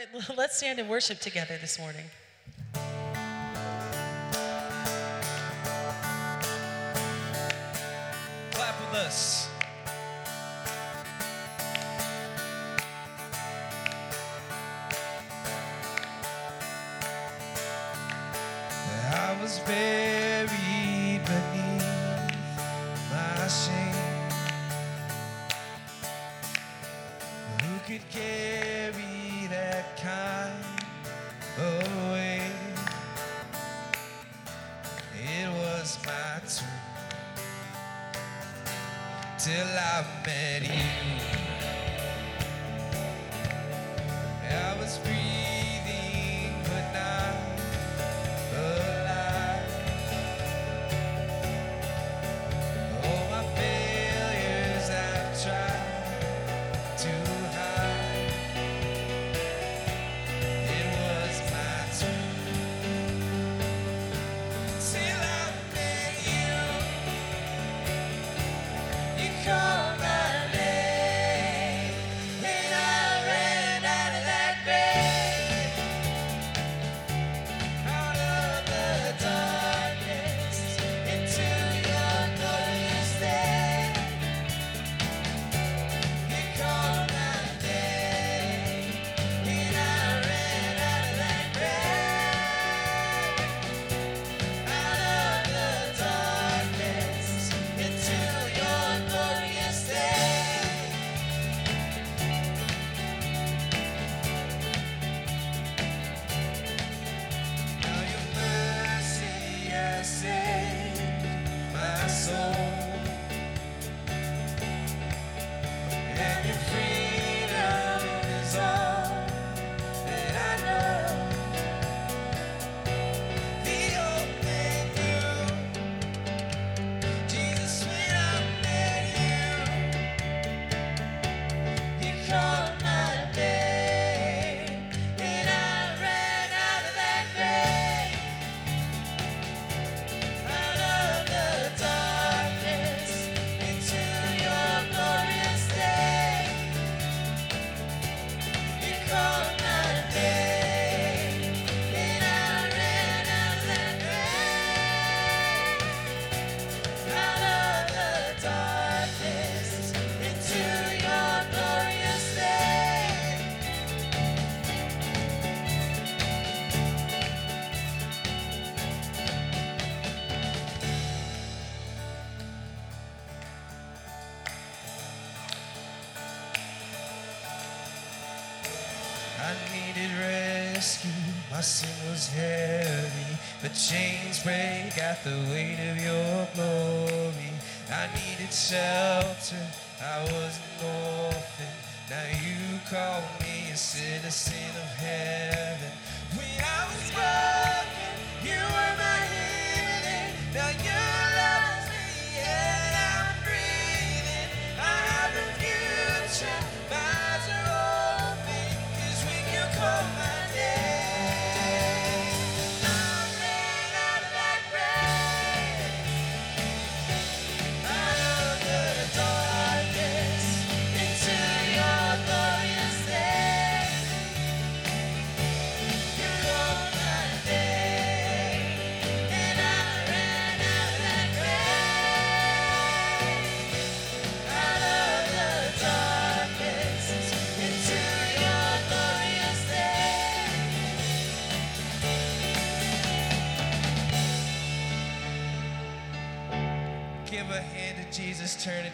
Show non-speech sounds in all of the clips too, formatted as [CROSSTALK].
right, [LAUGHS] let's stand and worship together this morning. Clap with us. got the weight of your glory. I needed shelter.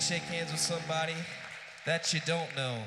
shake hands with somebody that you don't know.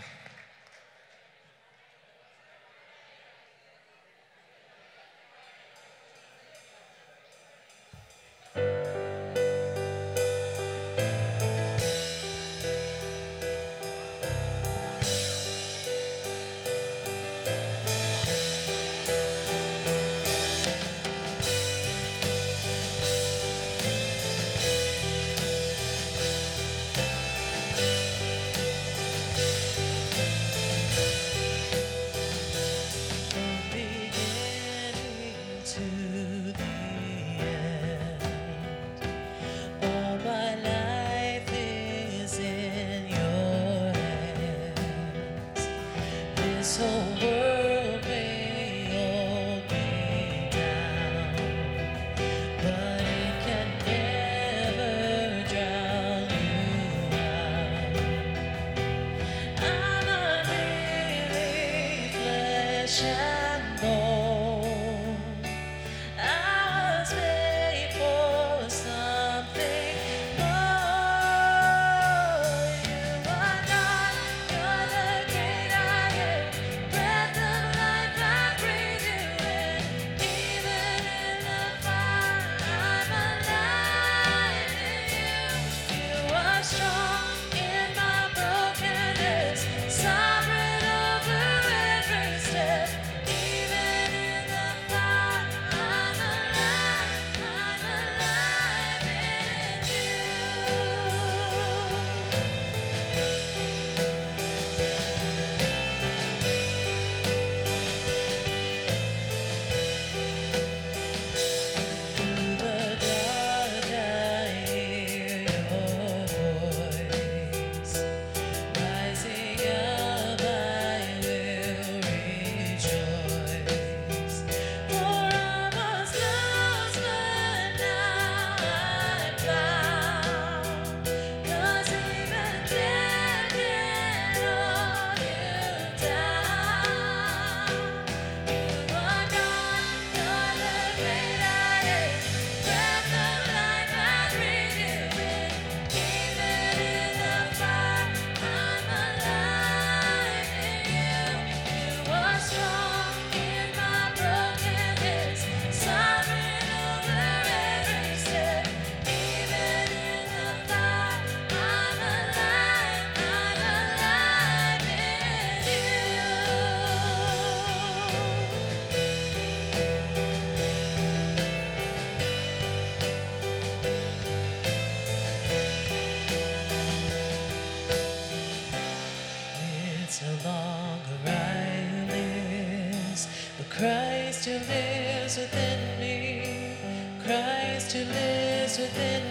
Christ who lives within me, Christ who lives within me.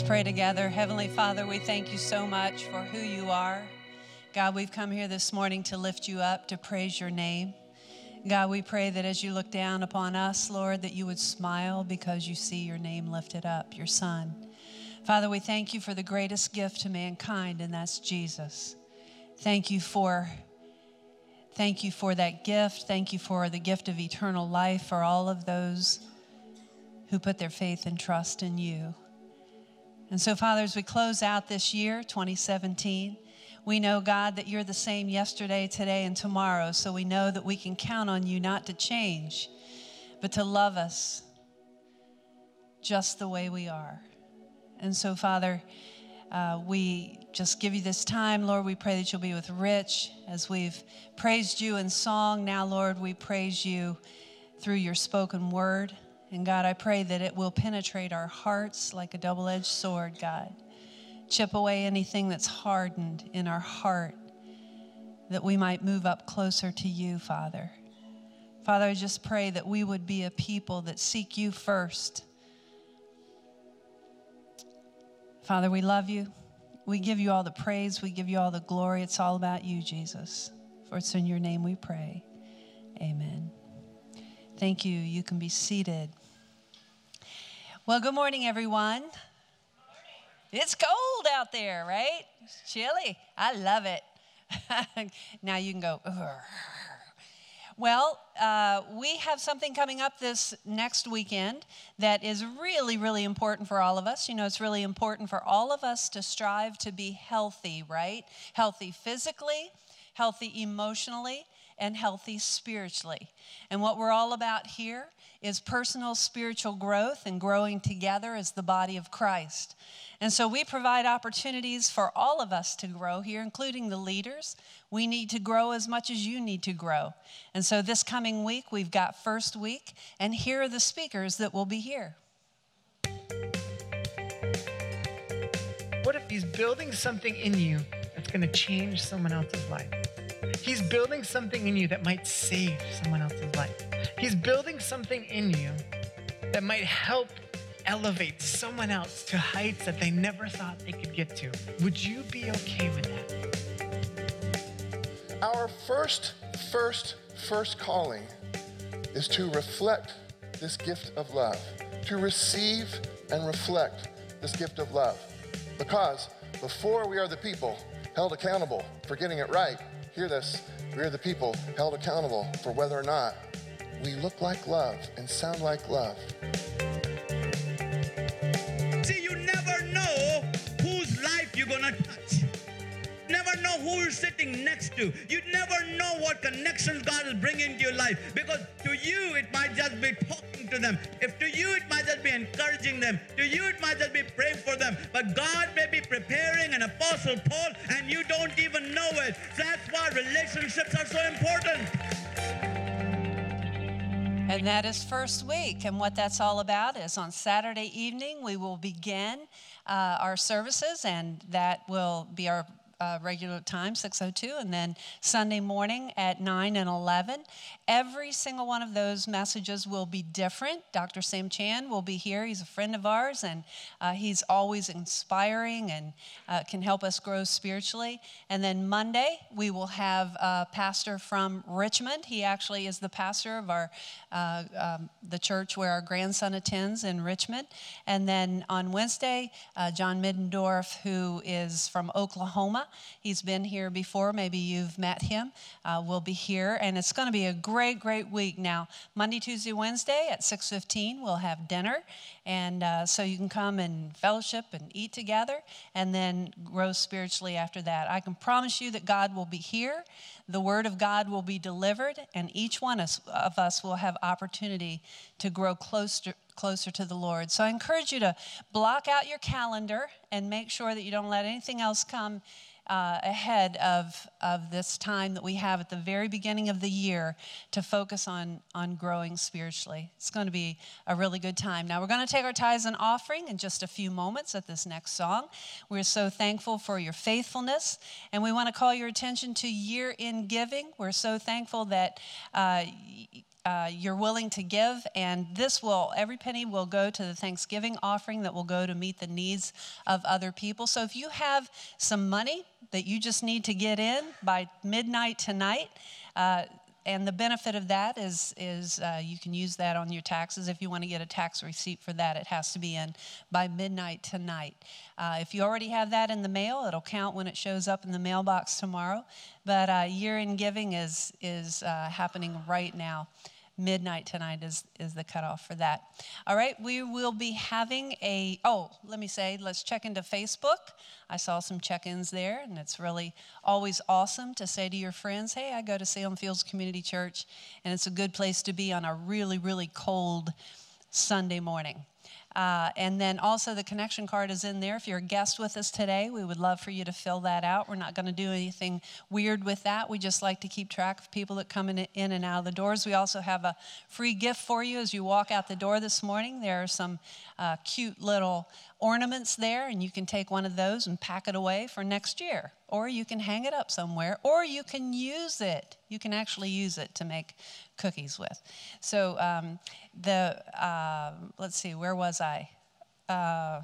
Let's pray together. Heavenly Father, we thank you so much for who you are. God, we've come here this morning to lift you up, to praise your name. God, we pray that as you look down upon us, Lord, that you would smile because you see your name lifted up, your Son. Father, we thank you for the greatest gift to mankind, and that's Jesus. Thank you for thank you for that gift. Thank you for the gift of eternal life for all of those who put their faith and trust in you. And so, Father, as we close out this year, 2017, we know, God, that you're the same yesterday, today, and tomorrow. So we know that we can count on you not to change, but to love us just the way we are. And so, Father, uh, we just give you this time, Lord. We pray that you'll be with Rich as we've praised you in song. Now, Lord, we praise you through your spoken word. And God, I pray that it will penetrate our hearts like a double edged sword, God. Chip away anything that's hardened in our heart that we might move up closer to you, Father. Father, I just pray that we would be a people that seek you first. Father, we love you. We give you all the praise. We give you all the glory. It's all about you, Jesus. For it's in your name we pray. Amen. Thank you. You can be seated. Well, good morning, everyone. It's cold out there, right? It's chilly. I love it. [LAUGHS] now you can go. Well, uh, we have something coming up this next weekend that is really, really important for all of us. You know, it's really important for all of us to strive to be healthy, right? Healthy physically, healthy emotionally, and healthy spiritually. And what we're all about here is personal spiritual growth and growing together as the body of Christ. And so we provide opportunities for all of us to grow here, including the leaders. We need to grow as much as you need to grow. And so this coming week, we've got first week, and here are the speakers that will be here. What if he's building something in you that's going to change someone else's life? He's building something in you that might save someone else's life. He's building something in you that might help elevate someone else to heights that they never thought they could get to. Would you be okay with that? Our first, first, first calling is to reflect this gift of love, to receive and reflect this gift of love. Because before we are the people held accountable for getting it right, hear this, we are the people held accountable for whether or not we look like love and sound like love. Know who you're sitting next to. You never know what connections God is bringing to your life. Because to you, it might just be talking to them. If to you, it might just be encouraging them. To you, it might just be praying for them. But God may be preparing an apostle Paul, and you don't even know it. That's why relationships are so important. And that is first week. And what that's all about is on Saturday evening, we will begin uh, our services, and that will be our uh, regular time, 602, and then Sunday morning at 9 and 11. Every single one of those messages will be different. Dr. Sam Chan will be here. He's a friend of ours, and uh, he's always inspiring and uh, can help us grow spiritually. And then Monday, we will have a pastor from Richmond. He actually is the pastor of our uh, um, the church where our grandson attends in Richmond. And then on Wednesday, uh, John Middendorf, who is from Oklahoma, he's been here before. Maybe you've met him. Uh, will be here, and it's going to be a great, great week. Now, Monday, Tuesday, Wednesday at 6:15, we'll have dinner, and uh, so you can come and fellowship and eat together, and then grow spiritually after that. I can promise you that God will be here. The word of God will be delivered, and each one of us will have opportunity to grow closer, closer to the Lord. So I encourage you to block out your calendar and make sure that you don't let anything else come uh, ahead of, of this time that we have at the very beginning of the year to focus on, on growing spiritually. It's going to be a really good time. Now, we're going to take our tithes and offering in just a few moments at this next song. We're so thankful for your faithfulness, and we want to call your attention to year in giving. We're so thankful that. Uh, uh, you're willing to give, and this will, every penny will go to the Thanksgiving offering that will go to meet the needs of other people. So if you have some money that you just need to get in by midnight tonight, uh, and the benefit of that is, is uh, you can use that on your taxes. If you want to get a tax receipt for that, it has to be in by midnight tonight. Uh, if you already have that in the mail, it'll count when it shows up in the mailbox tomorrow. But uh, year in giving is, is uh, happening right now midnight tonight is, is the cutoff for that. All right, we will be having a, oh, let me say, let's check into Facebook. I saw some check ins there, and it's really always awesome to say to your friends, hey, I go to Salem Fields Community Church, and it's a good place to be on a really, really cold Sunday morning. Uh, and then also the connection card is in there. If you're a guest with us today, we would love for you to fill that out. We're not going to do anything weird with that. We just like to keep track of people that come in, in and out of the doors. We also have a free gift for you as you walk out the door this morning. There are some uh, cute little ornaments there, and you can take one of those and pack it away for next year. Or you can hang it up somewhere, or you can use it. You can actually use it to make cookies with. So um, the uh, let's see, where was I? Uh,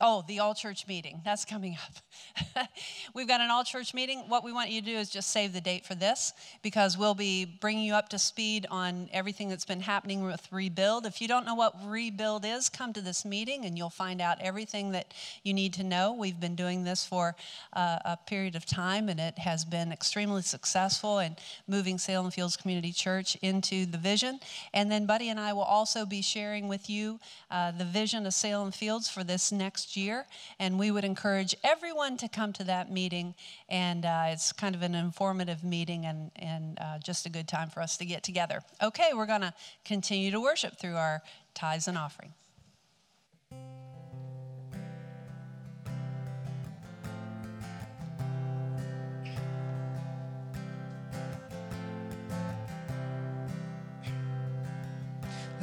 Oh, the all church meeting. That's coming up. [LAUGHS] We've got an all church meeting. What we want you to do is just save the date for this because we'll be bringing you up to speed on everything that's been happening with Rebuild. If you don't know what Rebuild is, come to this meeting and you'll find out everything that you need to know. We've been doing this for uh, a period of time and it has been extremely successful in moving Salem Fields Community Church into the vision. And then Buddy and I will also be sharing with you uh, the vision of Salem Fields for this next year. And we would encourage everyone to come to that meeting. And uh, it's kind of an informative meeting and, and uh, just a good time for us to get together. Okay, we're going to continue to worship through our tithes and offering.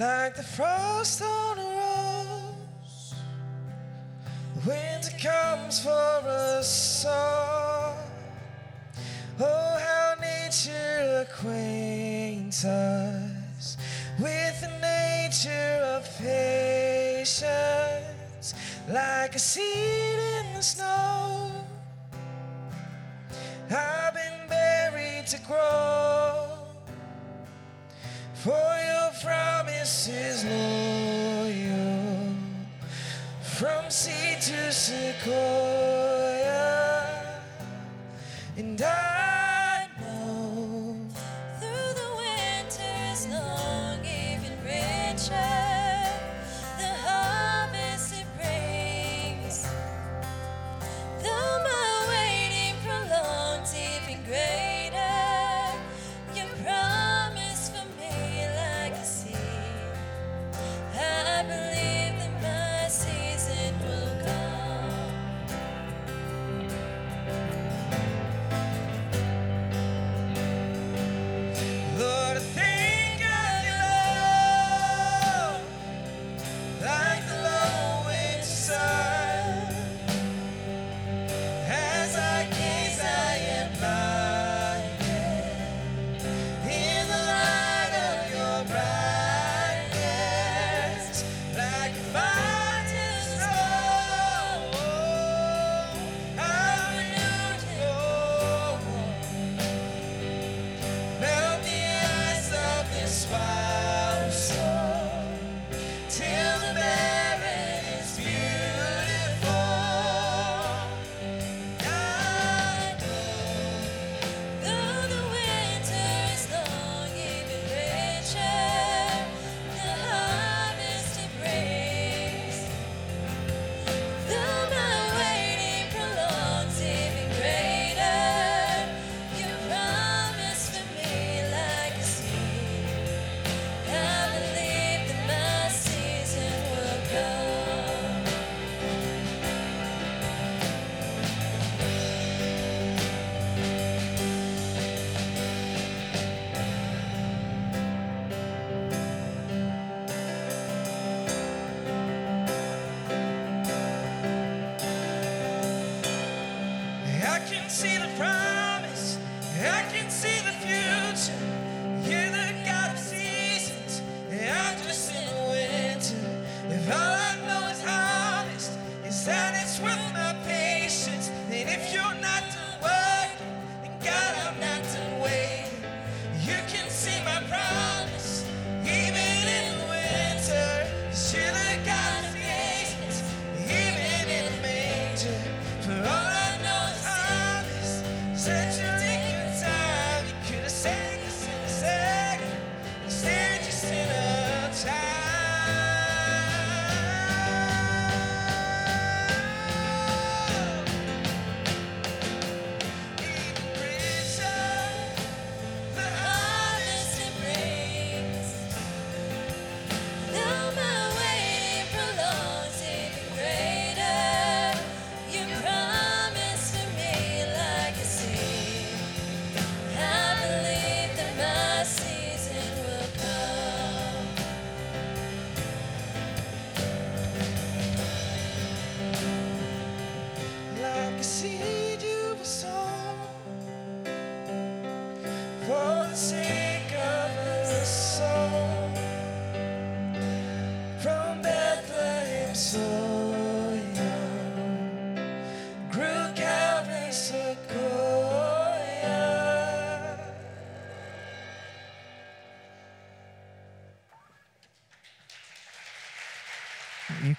like the frost on a. Winter comes for us all. Oh, how nature acquaints us with the nature of patience, like a seed in the snow. I've been buried to grow. For your promise is loyal from sea to sequoia, and I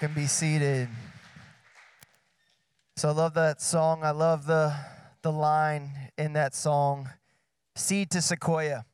can be seated. So I love that song. I love the the line in that song, "Seed to Sequoia."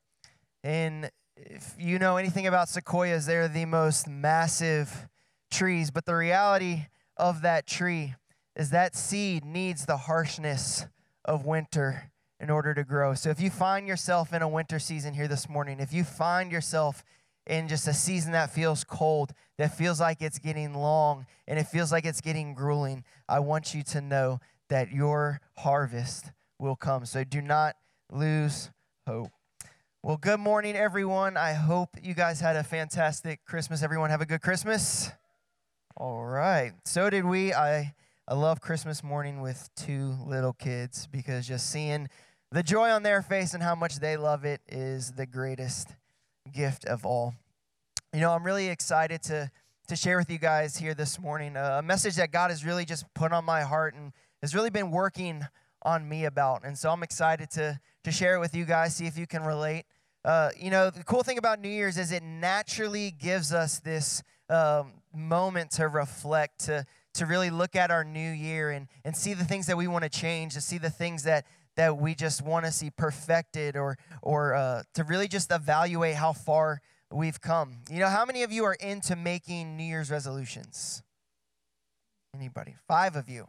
And if you know anything about sequoias, they're the most massive trees. But the reality of that tree is that seed needs the harshness of winter in order to grow. So if you find yourself in a winter season here this morning, if you find yourself in just a season that feels cold, that feels like it's getting long, and it feels like it's getting grueling, I want you to know that your harvest will come. So do not lose hope. Well, good morning, everyone. I hope you guys had a fantastic Christmas. Everyone have a good Christmas. All right. So did we. I I love Christmas morning with two little kids because just seeing the joy on their face and how much they love it is the greatest gift of all. You know, I'm really excited to to share with you guys here this morning a message that God has really just put on my heart and has really been working on me about. And so I'm excited to to share it with you guys, see if you can relate. Uh, you know, the cool thing about New Year's is it naturally gives us this um, moment to reflect, to to really look at our new year and and see the things that we want to change, to see the things that that we just want to see perfected, or or uh, to really just evaluate how far we've come. You know, how many of you are into making New Year's resolutions? Anybody? Five of you.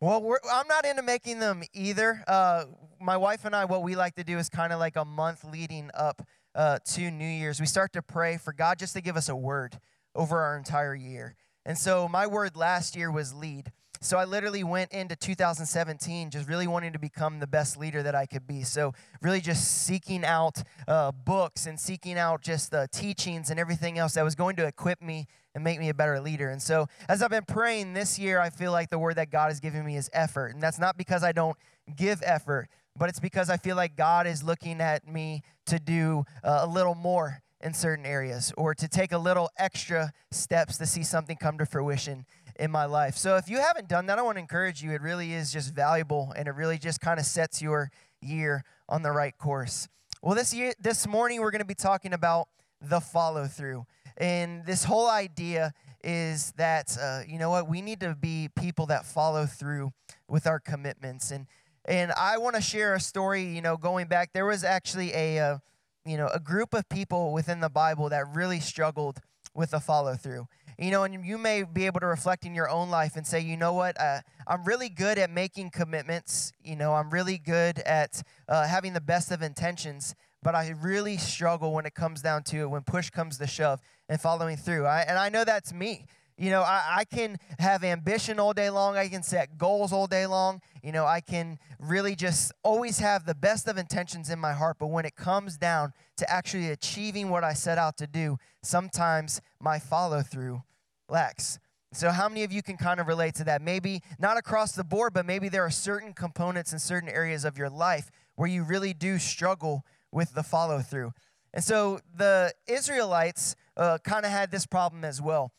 Well, I'm not into making them either. Uh, my wife and I, what we like to do is kind of like a month leading up uh, to New Year's. We start to pray for God just to give us a word over our entire year. And so my word last year was lead. So I literally went into 2017 just really wanting to become the best leader that I could be. So really just seeking out uh, books and seeking out just the teachings and everything else that was going to equip me and make me a better leader. And so as I've been praying this year, I feel like the word that God has given me is effort. And that's not because I don't give effort, but it's because I feel like God is looking at me to do uh, a little more in certain areas or to take a little extra steps to see something come to fruition in my life. So if you haven't done that, I want to encourage you. It really is just valuable and it really just kind of sets your year on the right course. Well, this year this morning we're going to be talking about the follow through. And this whole idea is that uh, you know what, we need to be people that follow through with our commitments and and I want to share a story, you know, going back there was actually a uh, you know, a group of people within the Bible that really struggled with the follow through. You know, and you may be able to reflect in your own life and say, you know what, uh, I'm really good at making commitments. You know, I'm really good at uh, having the best of intentions, but I really struggle when it comes down to it, when push comes to shove and following through. I, and I know that's me. You know, I, I can have ambition all day long. I can set goals all day long. You know, I can really just always have the best of intentions in my heart. But when it comes down to actually achieving what I set out to do, sometimes my follow through lacks. So, how many of you can kind of relate to that? Maybe not across the board, but maybe there are certain components in certain areas of your life where you really do struggle with the follow through. And so the Israelites uh, kind of had this problem as well.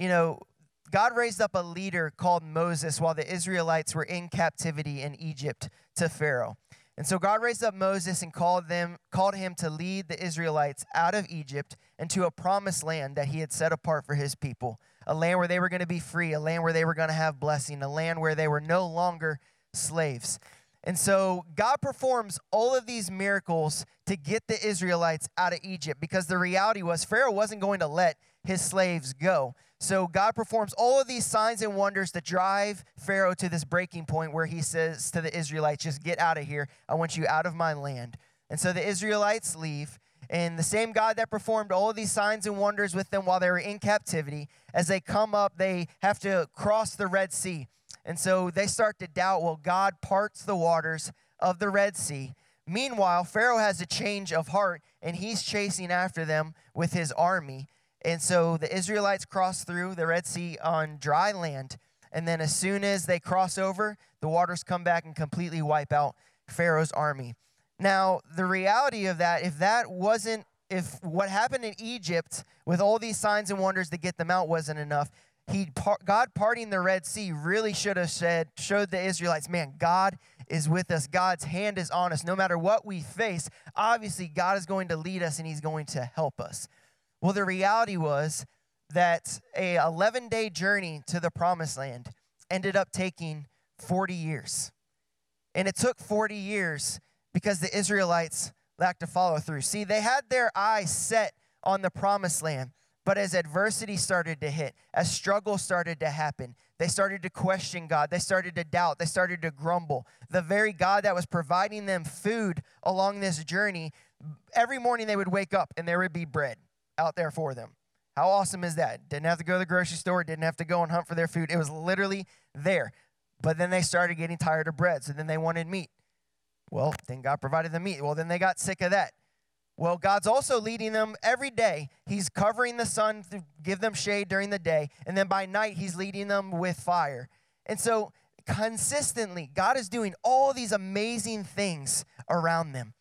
You know, God raised up a leader called Moses while the Israelites were in captivity in Egypt to Pharaoh. And so God raised up Moses and called them called him to lead the Israelites out of Egypt into a promised land that he had set apart for his people. A land where they were going to be free, a land where they were going to have blessing, a land where they were no longer slaves. And so God performs all of these miracles to get the Israelites out of Egypt because the reality was Pharaoh wasn't going to let his slaves go. So God performs all of these signs and wonders to drive Pharaoh to this breaking point where he says to the Israelites, just get out of here. I want you out of my land. And so the Israelites leave. And the same God that performed all of these signs and wonders with them while they were in captivity, as they come up, they have to cross the Red Sea. And so they start to doubt, well, God parts the waters of the Red Sea. Meanwhile, Pharaoh has a change of heart and he's chasing after them with his army. And so the Israelites cross through the Red Sea on dry land. And then as soon as they cross over, the waters come back and completely wipe out Pharaoh's army. Now, the reality of that, if that wasn't, if what happened in Egypt with all these signs and wonders to get them out wasn't enough, he God parting the Red Sea really should have said, showed the Israelites, man, God is with us. God's hand is on us. No matter what we face, obviously God is going to lead us and He's going to help us. Well, the reality was that a 11 day journey to the Promised Land ended up taking 40 years. And it took 40 years because the Israelites lacked to follow through. See, they had their eyes set on the promised land, but as adversity started to hit, as struggle started to happen, they started to question God. They started to doubt. They started to grumble. The very God that was providing them food along this journey, every morning they would wake up and there would be bread out there for them. How awesome is that? Didn't have to go to the grocery store, didn't have to go and hunt for their food. It was literally there. But then they started getting tired of bread, so then they wanted meat. Well, then God provided them meat. Well, then they got sick of that. Well, God's also leading them every day. He's covering the sun to give them shade during the day, and then by night, He's leading them with fire. And so, consistently, God is doing all these amazing things around them.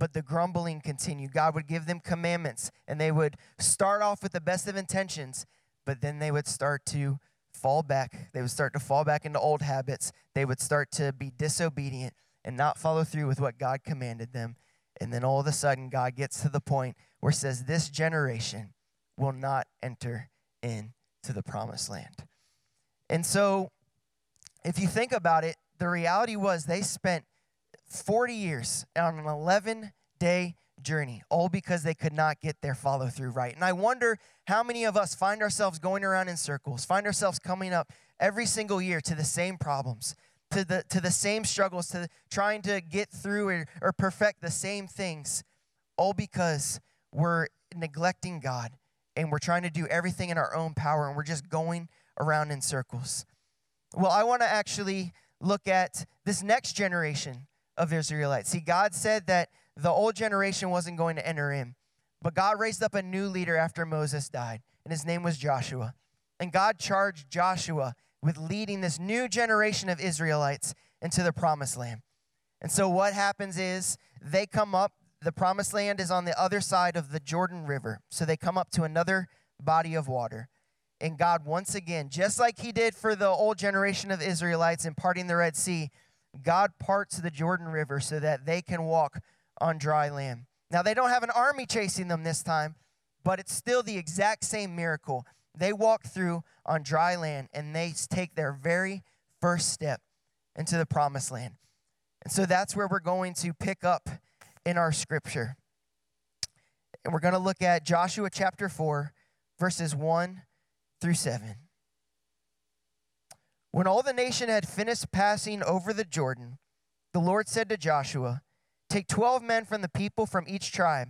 But the grumbling continued. God would give them commandments, and they would start off with the best of intentions, but then they would start to fall back. They would start to fall back into old habits. They would start to be disobedient and not follow through with what God commanded them. And then all of a sudden, God gets to the point where says, This generation will not enter into the promised land. And so, if you think about it, the reality was they spent 40 years on an 11 day journey, all because they could not get their follow through right. And I wonder how many of us find ourselves going around in circles, find ourselves coming up every single year to the same problems, to the, to the same struggles, to trying to get through or, or perfect the same things, all because we're neglecting God and we're trying to do everything in our own power and we're just going around in circles. Well, I want to actually look at this next generation of Israelites. See, God said that the old generation wasn't going to enter in, but God raised up a new leader after Moses died, and his name was Joshua. And God charged Joshua with leading this new generation of Israelites into the promised land. And so what happens is they come up, the promised land is on the other side of the Jordan River. So they come up to another body of water. And God, once again, just like He did for the old generation of Israelites in parting the Red Sea, God parts the Jordan River so that they can walk on dry land. Now, they don't have an army chasing them this time, but it's still the exact same miracle. They walk through on dry land and they take their very first step into the promised land. And so that's where we're going to pick up in our scripture. And we're going to look at Joshua chapter 4, verses 1 through 7. When all the nation had finished passing over the Jordan, the Lord said to Joshua, Take 12 men from the people from each tribe,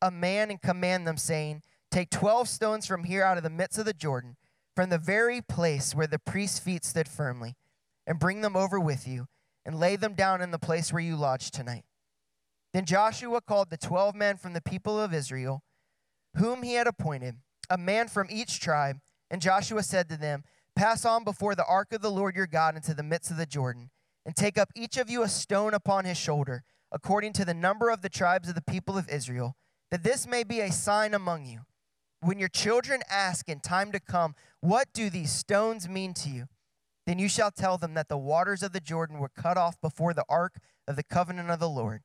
a man, and command them, saying, Take 12 stones from here out of the midst of the Jordan, from the very place where the priest's feet stood firmly, and bring them over with you, and lay them down in the place where you lodge tonight. Then Joshua called the 12 men from the people of Israel, whom he had appointed, a man from each tribe, and Joshua said to them, Pass on before the ark of the Lord your God into the midst of the Jordan, and take up each of you a stone upon his shoulder, according to the number of the tribes of the people of Israel, that this may be a sign among you. When your children ask in time to come, What do these stones mean to you? Then you shall tell them that the waters of the Jordan were cut off before the ark of the covenant of the Lord.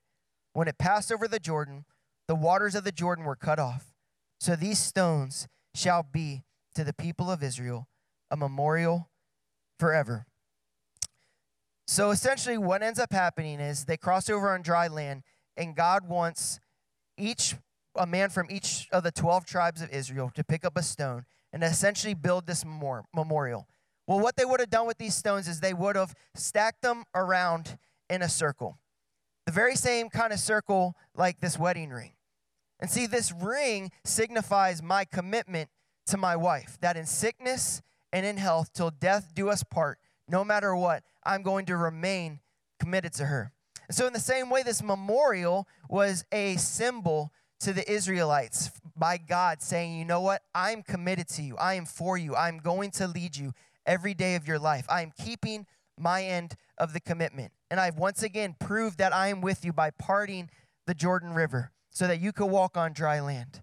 When it passed over the Jordan, the waters of the Jordan were cut off. So these stones shall be to the people of Israel a memorial forever. So essentially, what ends up happening is they cross over on dry land, and God wants each a man from each of the 12 tribes of Israel to pick up a stone and essentially build this memorial. Well, what they would have done with these stones is they would have stacked them around in a circle. The very same kind of circle like this wedding ring. And see, this ring signifies my commitment to my wife, that in sickness and in health, till death do us part, no matter what, I'm going to remain committed to her. And so, in the same way, this memorial was a symbol to the Israelites by God saying, You know what? I'm committed to you. I am for you. I'm going to lead you every day of your life. I am keeping my end of the commitment. And I've once again proved that I am with you by parting the Jordan River so that you could walk on dry land.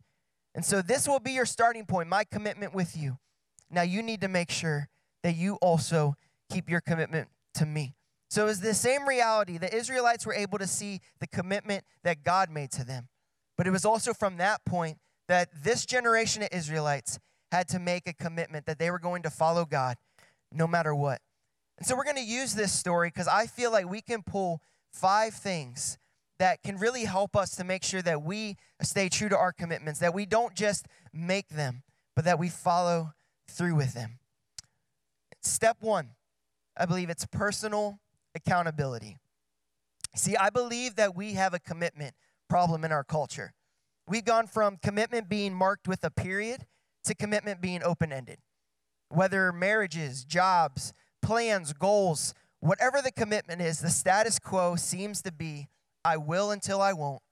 And so this will be your starting point, my commitment with you. Now you need to make sure that you also keep your commitment to me. So it's the same reality. The Israelites were able to see the commitment that God made to them. But it was also from that point that this generation of Israelites had to make a commitment that they were going to follow God no matter what. And so we're going to use this story because I feel like we can pull five things that can really help us to make sure that we stay true to our commitments, that we don't just make them, but that we follow through with them. Step one, I believe it's personal accountability. See, I believe that we have a commitment problem in our culture. We've gone from commitment being marked with a period to commitment being open ended. Whether marriages, jobs, plans, goals, whatever the commitment is, the status quo seems to be I will until I won't,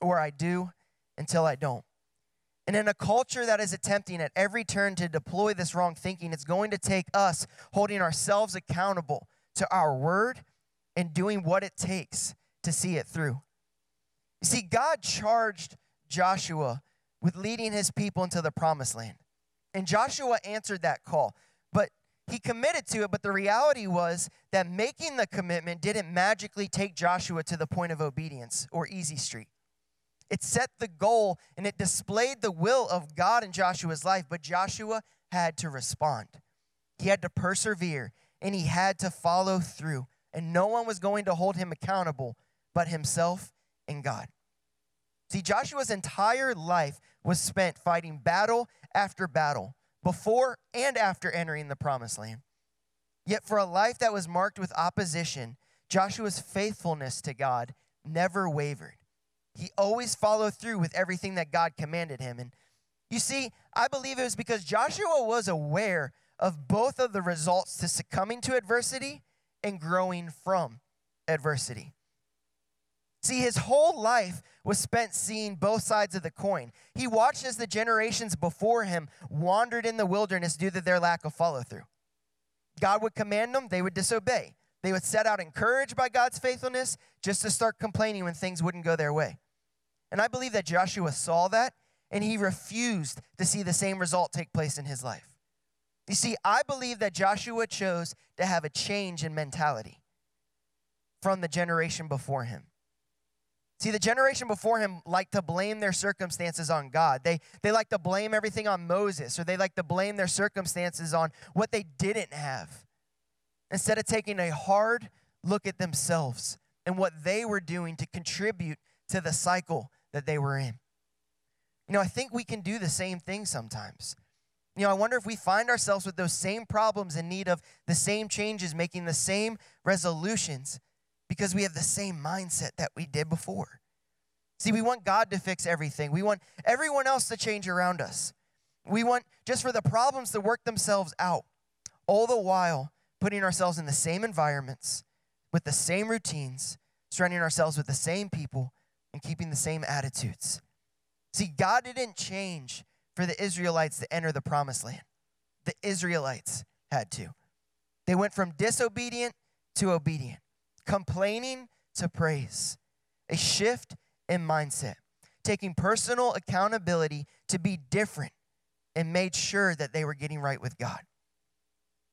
or I do until I don't. And in a culture that is attempting at every turn to deploy this wrong thinking, it's going to take us holding ourselves accountable to our word and doing what it takes to see it through. You see, God charged Joshua with leading his people into the promised land. And Joshua answered that call, but he committed to it. But the reality was that making the commitment didn't magically take Joshua to the point of obedience or easy street. It set the goal and it displayed the will of God in Joshua's life, but Joshua had to respond. He had to persevere and he had to follow through. And no one was going to hold him accountable but himself and God. See, Joshua's entire life was spent fighting battle after battle before and after entering the promised land. Yet, for a life that was marked with opposition, Joshua's faithfulness to God never wavered. He always followed through with everything that God commanded him. And you see, I believe it was because Joshua was aware of both of the results to succumbing to adversity and growing from adversity. See, his whole life was spent seeing both sides of the coin. He watched as the generations before him wandered in the wilderness due to their lack of follow through. God would command them, they would disobey. They would set out encouraged by God's faithfulness just to start complaining when things wouldn't go their way. And I believe that Joshua saw that and he refused to see the same result take place in his life. You see, I believe that Joshua chose to have a change in mentality from the generation before him. See, the generation before him liked to blame their circumstances on God. They, they like to blame everything on Moses, or they like to blame their circumstances on what they didn't have. Instead of taking a hard look at themselves and what they were doing to contribute to the cycle that they were in. You know, I think we can do the same thing sometimes. You know, I wonder if we find ourselves with those same problems in need of the same changes, making the same resolutions because we have the same mindset that we did before. See, we want God to fix everything. We want everyone else to change around us. We want just for the problems to work themselves out, all the while putting ourselves in the same environments, with the same routines, surrounding ourselves with the same people, and keeping the same attitudes. See, God didn't change for the Israelites to enter the promised land. The Israelites had to. They went from disobedient to obedient, complaining to praise, a shift in mindset, taking personal accountability to be different and made sure that they were getting right with God.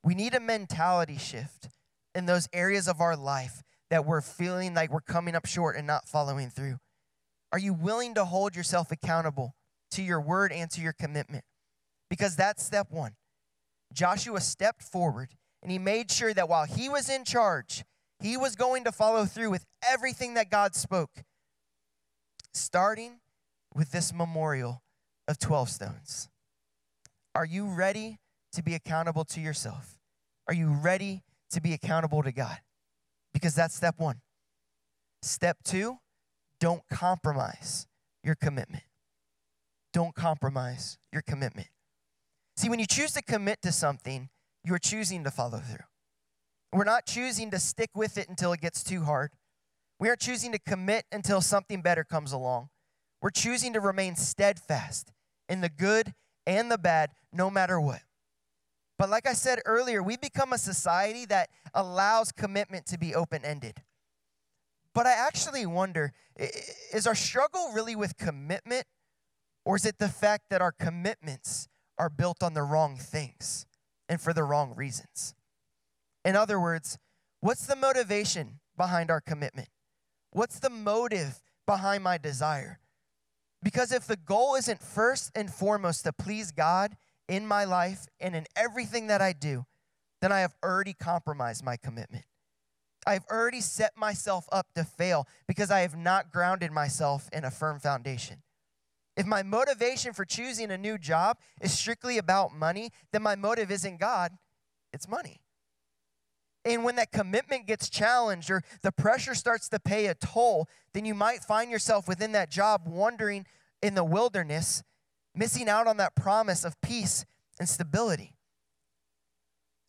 We need a mentality shift in those areas of our life that we're feeling like we're coming up short and not following through. Are you willing to hold yourself accountable to your word and to your commitment? Because that's step one. Joshua stepped forward and he made sure that while he was in charge, he was going to follow through with everything that God spoke, starting with this memorial of 12 stones. Are you ready to be accountable to yourself? Are you ready to be accountable to God? Because that's step one. Step two, don't compromise your commitment. Don't compromise your commitment. See, when you choose to commit to something, you're choosing to follow through. We're not choosing to stick with it until it gets too hard. We are choosing to commit until something better comes along. We're choosing to remain steadfast in the good and the bad, no matter what. But like I said earlier, we become a society that allows commitment to be open ended. But I actually wonder is our struggle really with commitment, or is it the fact that our commitments are built on the wrong things and for the wrong reasons? In other words, what's the motivation behind our commitment? What's the motive behind my desire? Because if the goal isn't first and foremost to please God in my life and in everything that I do, then I have already compromised my commitment. I've already set myself up to fail because I have not grounded myself in a firm foundation. If my motivation for choosing a new job is strictly about money, then my motive isn't God, it's money. And when that commitment gets challenged or the pressure starts to pay a toll, then you might find yourself within that job wandering in the wilderness, missing out on that promise of peace and stability.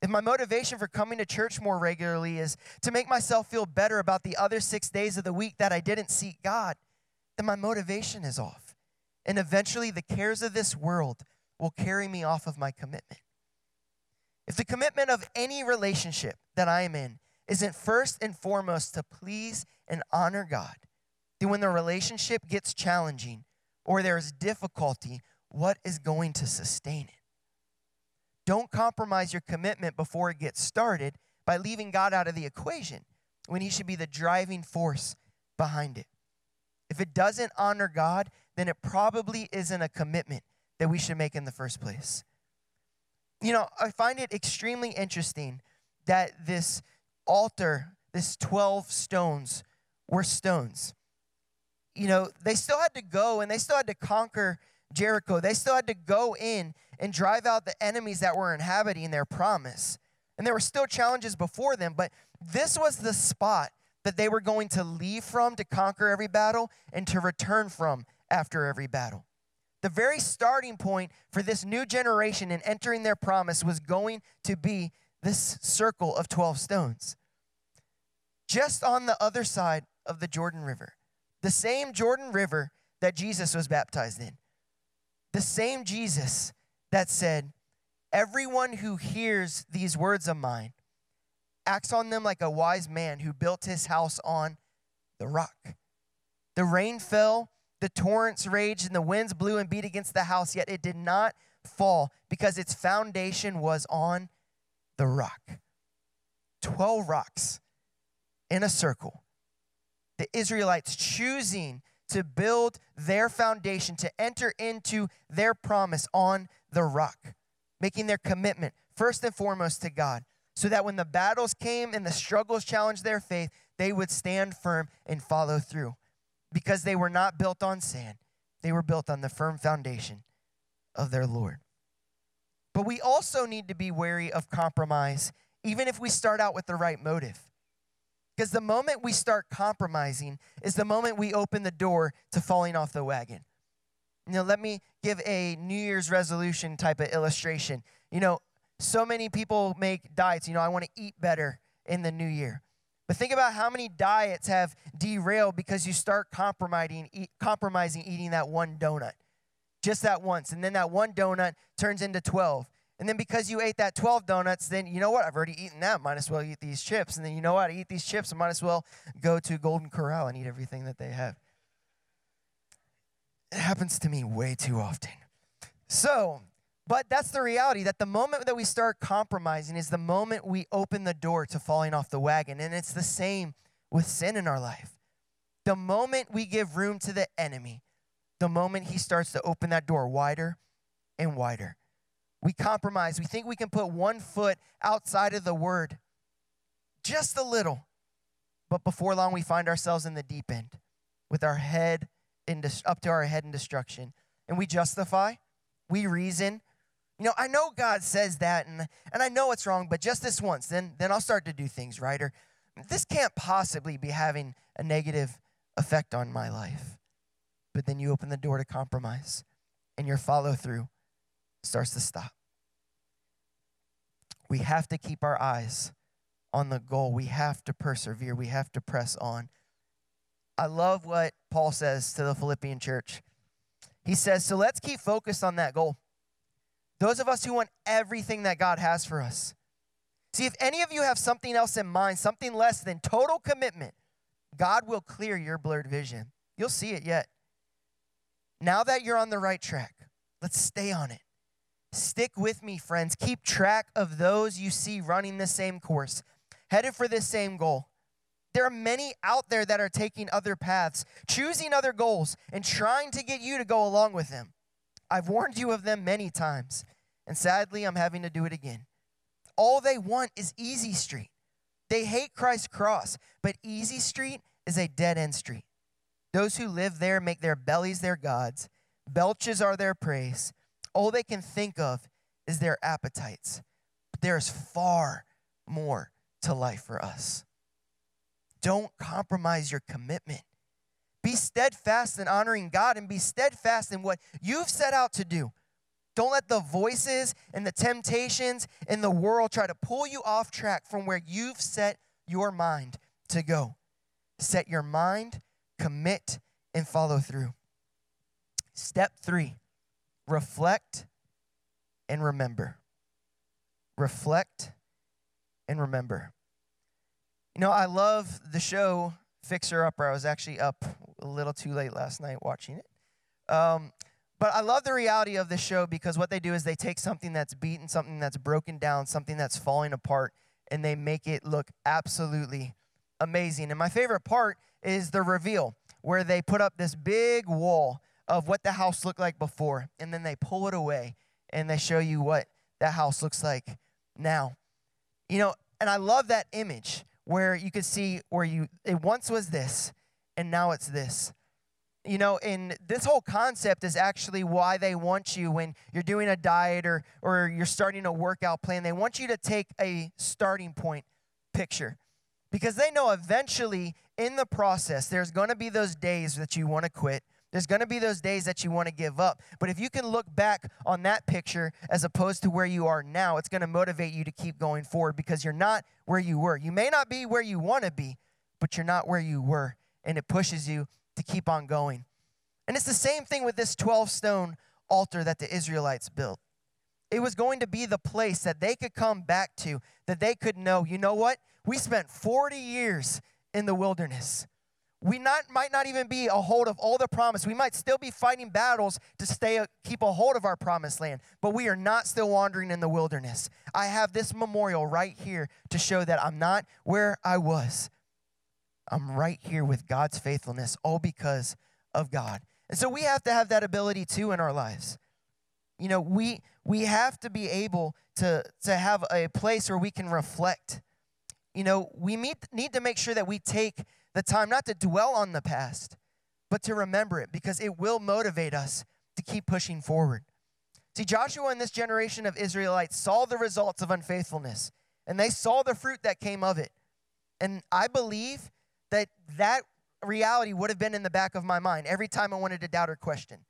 If my motivation for coming to church more regularly is to make myself feel better about the other six days of the week that I didn't seek God, then my motivation is off. And eventually, the cares of this world will carry me off of my commitment. If the commitment of any relationship that I am in isn't first and foremost to please and honor God, then when the relationship gets challenging or there is difficulty, what is going to sustain it? Don't compromise your commitment before it gets started by leaving God out of the equation when He should be the driving force behind it. If it doesn't honor God, then it probably isn't a commitment that we should make in the first place. You know, I find it extremely interesting that this altar, this 12 stones, were stones. You know, they still had to go and they still had to conquer Jericho. They still had to go in and drive out the enemies that were inhabiting their promise. And there were still challenges before them, but this was the spot that they were going to leave from to conquer every battle and to return from after every battle. The very starting point for this new generation in entering their promise was going to be this circle of 12 stones. Just on the other side of the Jordan River, the same Jordan River that Jesus was baptized in, the same Jesus that said, Everyone who hears these words of mine acts on them like a wise man who built his house on the rock. The rain fell, the torrents raged, and the winds blew and beat against the house, yet it did not fall because its foundation was on the rock. 12 rocks in a circle. The Israelites choosing to build their foundation, to enter into their promise on the rock, making their commitment first and foremost to God, so that when the battles came and the struggles challenged their faith, they would stand firm and follow through because they were not built on sand, they were built on the firm foundation of their Lord. But we also need to be wary of compromise, even if we start out with the right motive. Because the moment we start compromising is the moment we open the door to falling off the wagon. Know, let me give a New Year's resolution type of illustration. You know, so many people make diets. You know, I want to eat better in the new year. But think about how many diets have derailed because you start compromising, eat, compromising eating that one donut, just that once. And then that one donut turns into 12. And then because you ate that 12 donuts, then you know what? I've already eaten that. Might as well eat these chips. And then you know what? I eat these chips. I might as well go to Golden Corral and eat everything that they have. It happens to me way too often. So, but that's the reality that the moment that we start compromising is the moment we open the door to falling off the wagon. And it's the same with sin in our life. The moment we give room to the enemy, the moment he starts to open that door wider and wider, we compromise. We think we can put one foot outside of the word, just a little. But before long, we find ourselves in the deep end with our head in up to our head in destruction. And we justify, we reason. You know, I know God says that, and, and I know it's wrong, but just this once, then, then I'll start to do things right. Or this can't possibly be having a negative effect on my life. But then you open the door to compromise, and your follow through starts to stop. We have to keep our eyes on the goal. We have to persevere. We have to press on. I love what Paul says to the Philippian church. He says, So let's keep focused on that goal. Those of us who want everything that God has for us. See, if any of you have something else in mind, something less than total commitment, God will clear your blurred vision. You'll see it yet. Now that you're on the right track, let's stay on it. Stick with me, friends. Keep track of those you see running the same course, headed for this same goal. There are many out there that are taking other paths, choosing other goals, and trying to get you to go along with them. I've warned you of them many times, and sadly, I'm having to do it again. All they want is easy street. They hate Christ's cross, but easy street is a dead end street. Those who live there make their bellies their gods, belches are their praise. All they can think of is their appetites. But there is far more to life for us. Don't compromise your commitment. Be steadfast in honoring God and be steadfast in what you've set out to do. Don't let the voices and the temptations in the world try to pull you off track from where you've set your mind to go. Set your mind, commit, and follow through. Step three reflect and remember. Reflect and remember. You know, I love the show Fixer Upper. I was actually up a little too late last night watching it. Um, but I love the reality of this show because what they do is they take something that's beaten, something that's broken down, something that's falling apart, and they make it look absolutely amazing. And my favorite part is the reveal, where they put up this big wall of what the house looked like before, and then they pull it away and they show you what that house looks like now. You know, and I love that image where you could see where you it once was this and now it's this. You know, and this whole concept is actually why they want you when you're doing a diet or or you're starting a workout plan. They want you to take a starting point picture. Because they know eventually in the process there's going to be those days that you want to quit. There's going to be those days that you want to give up. But if you can look back on that picture as opposed to where you are now, it's going to motivate you to keep going forward because you're not where you were. You may not be where you want to be, but you're not where you were. And it pushes you to keep on going. And it's the same thing with this 12 stone altar that the Israelites built. It was going to be the place that they could come back to, that they could know, you know what? We spent 40 years in the wilderness. We not, might not even be a hold of all the promise. We might still be fighting battles to stay keep a hold of our promised land, but we are not still wandering in the wilderness. I have this memorial right here to show that I'm not where I was. I'm right here with God's faithfulness, all because of God. And so we have to have that ability too in our lives. You know, we we have to be able to to have a place where we can reflect. You know, we meet, need to make sure that we take the time not to dwell on the past, but to remember it because it will motivate us to keep pushing forward. See, Joshua and this generation of Israelites saw the results of unfaithfulness and they saw the fruit that came of it. And I believe that that reality would have been in the back of my mind every time I wanted to doubt or question.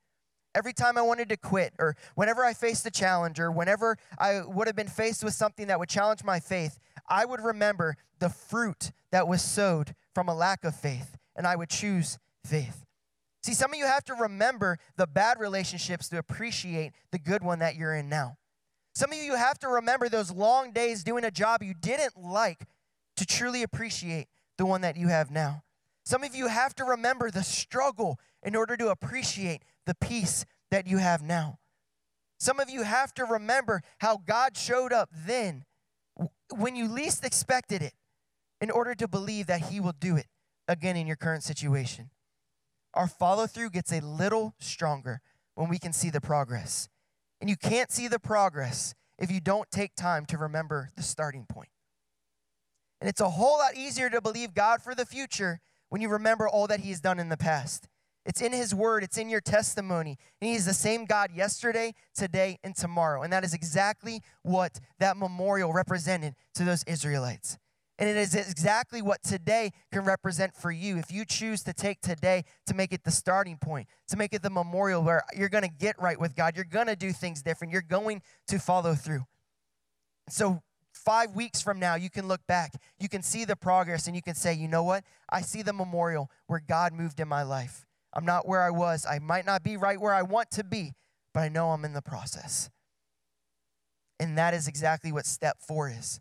Every time I wanted to quit, or whenever I faced a challenge, or whenever I would have been faced with something that would challenge my faith, I would remember the fruit that was sowed from a lack of faith, and I would choose faith. See, some of you have to remember the bad relationships to appreciate the good one that you're in now. Some of you have to remember those long days doing a job you didn't like to truly appreciate the one that you have now. Some of you have to remember the struggle in order to appreciate the peace that you have now. Some of you have to remember how God showed up then when you least expected it in order to believe that He will do it again in your current situation. Our follow through gets a little stronger when we can see the progress. And you can't see the progress if you don't take time to remember the starting point. And it's a whole lot easier to believe God for the future when you remember all that He's done in the past. It's in His Word, it's in your testimony. And He is the same God yesterday, today, and tomorrow. And that is exactly what that memorial represented to those Israelites. And it is exactly what today can represent for you. If you choose to take today to make it the starting point, to make it the memorial where you're going to get right with God, you're going to do things different, you're going to follow through. So, five weeks from now, you can look back, you can see the progress, and you can say, you know what? I see the memorial where God moved in my life. I'm not where I was. I might not be right where I want to be, but I know I'm in the process. And that is exactly what step four is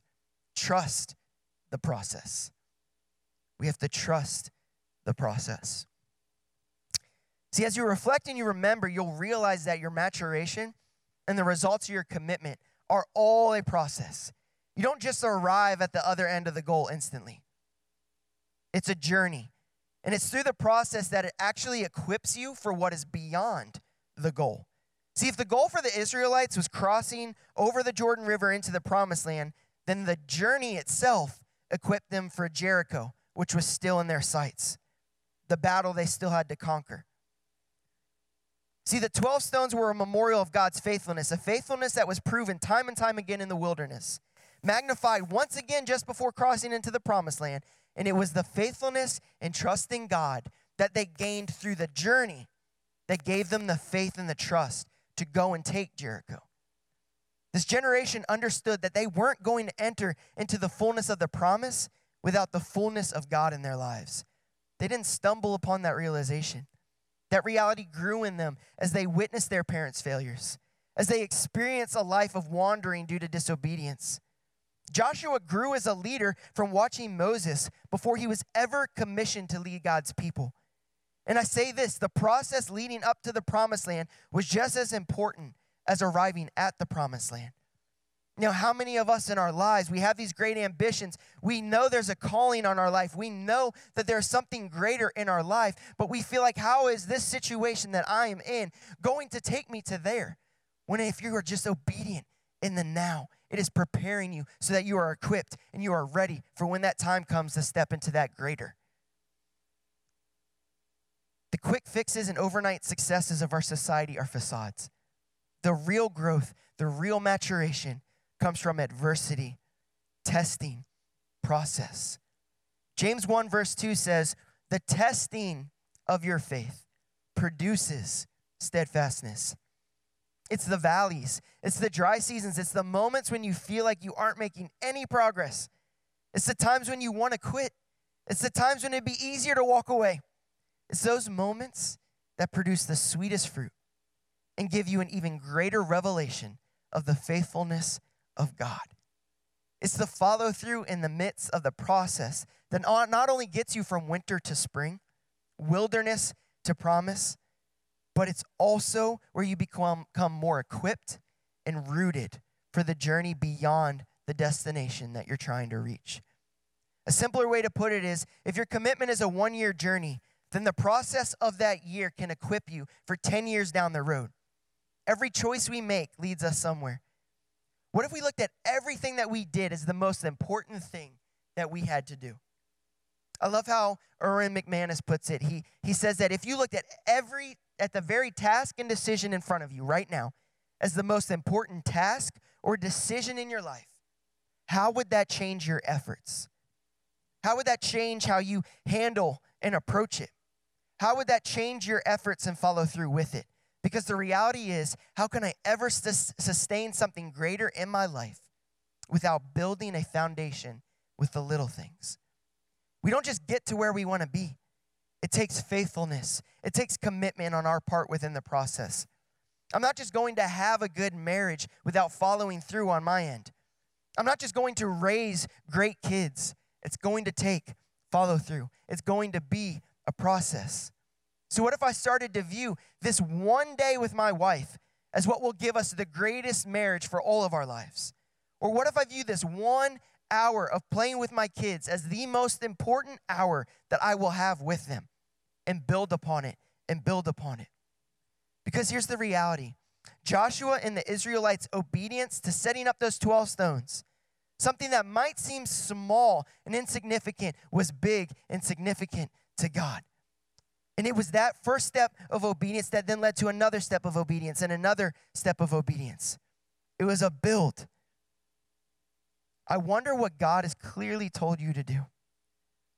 trust the process. We have to trust the process. See, as you reflect and you remember, you'll realize that your maturation and the results of your commitment are all a process. You don't just arrive at the other end of the goal instantly, it's a journey. And it's through the process that it actually equips you for what is beyond the goal. See, if the goal for the Israelites was crossing over the Jordan River into the promised land, then the journey itself equipped them for Jericho, which was still in their sights, the battle they still had to conquer. See, the 12 stones were a memorial of God's faithfulness, a faithfulness that was proven time and time again in the wilderness, magnified once again just before crossing into the promised land. And it was the faithfulness and trusting God that they gained through the journey that gave them the faith and the trust to go and take Jericho. This generation understood that they weren't going to enter into the fullness of the promise without the fullness of God in their lives. They didn't stumble upon that realization. That reality grew in them as they witnessed their parents' failures, as they experienced a life of wandering due to disobedience. Joshua grew as a leader from watching Moses before he was ever commissioned to lead God's people. And I say this the process leading up to the promised land was just as important as arriving at the promised land. Now, how many of us in our lives, we have these great ambitions. We know there's a calling on our life. We know that there's something greater in our life, but we feel like, how is this situation that I am in going to take me to there? When if you are just obedient in the now, it is preparing you so that you are equipped and you are ready for when that time comes to step into that greater. The quick fixes and overnight successes of our society are facades. The real growth, the real maturation comes from adversity, testing, process. James 1, verse 2 says, The testing of your faith produces steadfastness. It's the valleys, it's the dry seasons, it's the moments when you feel like you aren't making any progress. It's the times when you want to quit. It's the times when it'd be easier to walk away. It's those moments that produce the sweetest fruit and give you an even greater revelation of the faithfulness of God. It's the follow through in the midst of the process that not only gets you from winter to spring, wilderness to promise, but it's also where you become, become more equipped and rooted for the journey beyond the destination that you're trying to reach. A simpler way to put it is if your commitment is a one year journey, then the process of that year can equip you for 10 years down the road. Every choice we make leads us somewhere. What if we looked at everything that we did as the most important thing that we had to do? I love how Erwin McManus puts it. He, he says that if you looked at every at the very task and decision in front of you right now as the most important task or decision in your life, how would that change your efforts? How would that change how you handle and approach it? How would that change your efforts and follow through with it? Because the reality is, how can I ever sus- sustain something greater in my life without building a foundation with the little things? We don't just get to where we want to be. It takes faithfulness, it takes commitment on our part within the process. I'm not just going to have a good marriage without following through on my end. I'm not just going to raise great kids. It's going to take follow through, it's going to be a process. So, what if I started to view this one day with my wife as what will give us the greatest marriage for all of our lives? Or what if I view this one hour of playing with my kids as the most important hour that I will have with them and build upon it and build upon it. Because here's the reality Joshua and the Israelites' obedience to setting up those 12 stones, something that might seem small and insignificant, was big and significant to God. And it was that first step of obedience that then led to another step of obedience and another step of obedience. It was a build. I wonder what God has clearly told you to do.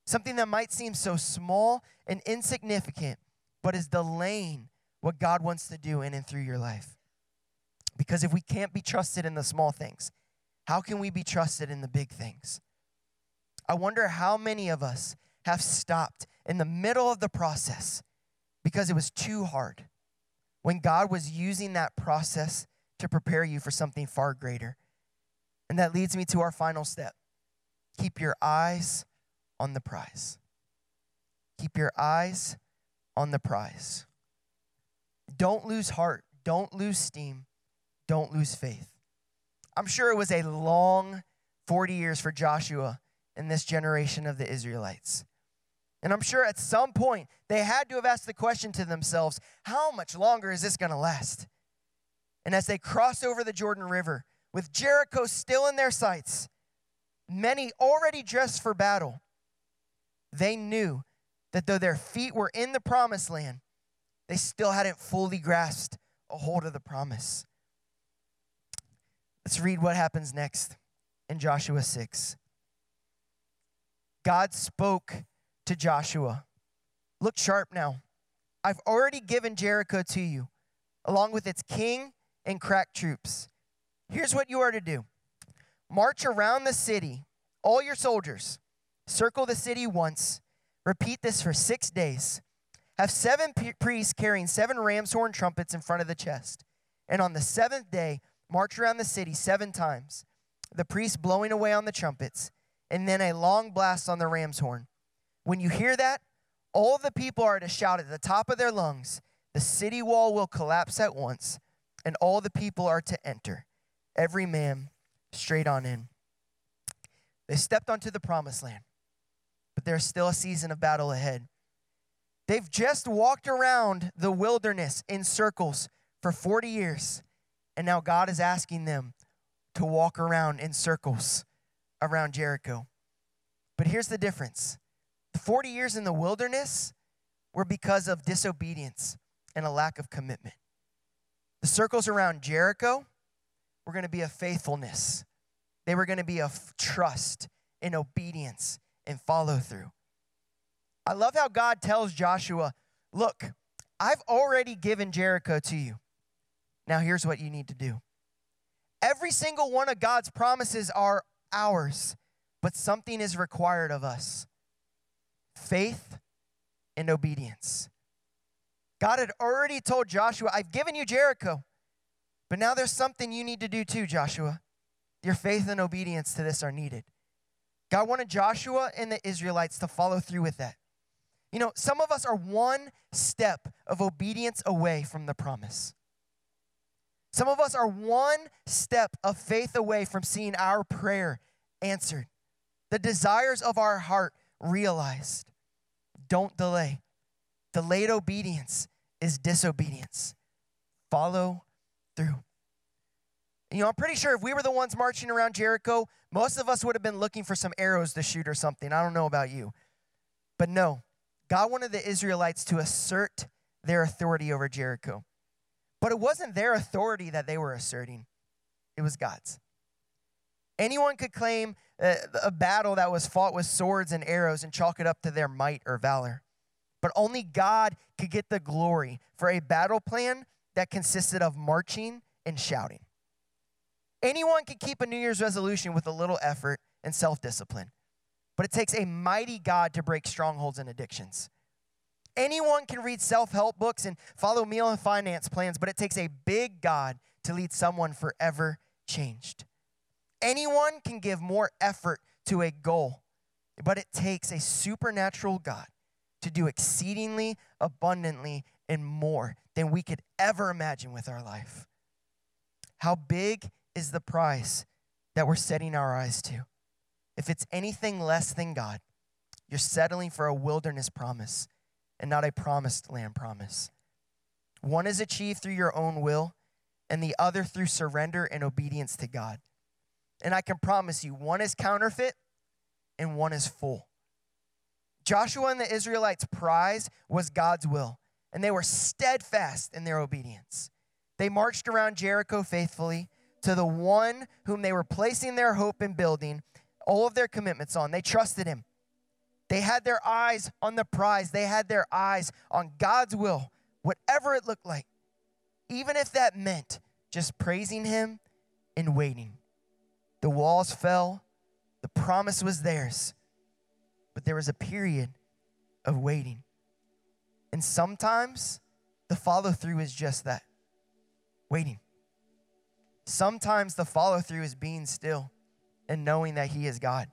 Something that might seem so small and insignificant, but is delaying what God wants to do in and through your life. Because if we can't be trusted in the small things, how can we be trusted in the big things? I wonder how many of us have stopped in the middle of the process because it was too hard when God was using that process to prepare you for something far greater. And that leads me to our final step keep your eyes on the prize. Keep your eyes on the prize. Don't lose heart. Don't lose steam. Don't lose faith. I'm sure it was a long 40 years for Joshua and this generation of the Israelites. And I'm sure at some point they had to have asked the question to themselves how much longer is this going to last? And as they crossed over the Jordan River, with Jericho still in their sights, many already dressed for battle, they knew that though their feet were in the promised land, they still hadn't fully grasped a hold of the promise. Let's read what happens next in Joshua 6. God spoke to Joshua Look sharp now. I've already given Jericho to you, along with its king and crack troops. Here's what you are to do march around the city, all your soldiers, circle the city once, repeat this for six days. Have seven priests carrying seven ram's horn trumpets in front of the chest. And on the seventh day, march around the city seven times, the priests blowing away on the trumpets, and then a long blast on the ram's horn. When you hear that, all the people are to shout at the top of their lungs. The city wall will collapse at once, and all the people are to enter, every man straight on in. They stepped onto the promised land, but there's still a season of battle ahead. They've just walked around the wilderness in circles for 40 years, and now God is asking them to walk around in circles around Jericho. But here's the difference the 40 years in the wilderness were because of disobedience and a lack of commitment. The circles around Jericho were going to be a faithfulness, they were going to be of trust and obedience and follow through. I love how God tells Joshua, Look, I've already given Jericho to you. Now here's what you need to do. Every single one of God's promises are ours, but something is required of us faith and obedience. God had already told Joshua, I've given you Jericho, but now there's something you need to do too, Joshua. Your faith and obedience to this are needed. God wanted Joshua and the Israelites to follow through with that. You know, some of us are one step of obedience away from the promise. Some of us are one step of faith away from seeing our prayer answered, the desires of our heart realized. Don't delay. Delayed obedience is disobedience. Follow through. You know, I'm pretty sure if we were the ones marching around Jericho, most of us would have been looking for some arrows to shoot or something. I don't know about you. But no, God wanted the Israelites to assert their authority over Jericho. But it wasn't their authority that they were asserting, it was God's. Anyone could claim a, a battle that was fought with swords and arrows and chalk it up to their might or valor. But only God could get the glory for a battle plan that consisted of marching and shouting. Anyone can keep a New Year's resolution with a little effort and self discipline, but it takes a mighty God to break strongholds and addictions. Anyone can read self help books and follow meal and finance plans, but it takes a big God to lead someone forever changed. Anyone can give more effort to a goal, but it takes a supernatural God to do exceedingly abundantly and more than we could ever imagine with our life. How big is the price that we're setting our eyes to? If it's anything less than God, you're settling for a wilderness promise and not a promised land promise. One is achieved through your own will, and the other through surrender and obedience to God. And I can promise you, one is counterfeit and one is full. Joshua and the Israelites' prize was God's will, and they were steadfast in their obedience. They marched around Jericho faithfully to the one whom they were placing their hope in building all of their commitments on. They trusted him. They had their eyes on the prize, they had their eyes on God's will, whatever it looked like, even if that meant just praising him and waiting. The walls fell, the promise was theirs, but there was a period of waiting. And sometimes the follow through is just that waiting. Sometimes the follow through is being still and knowing that He is God.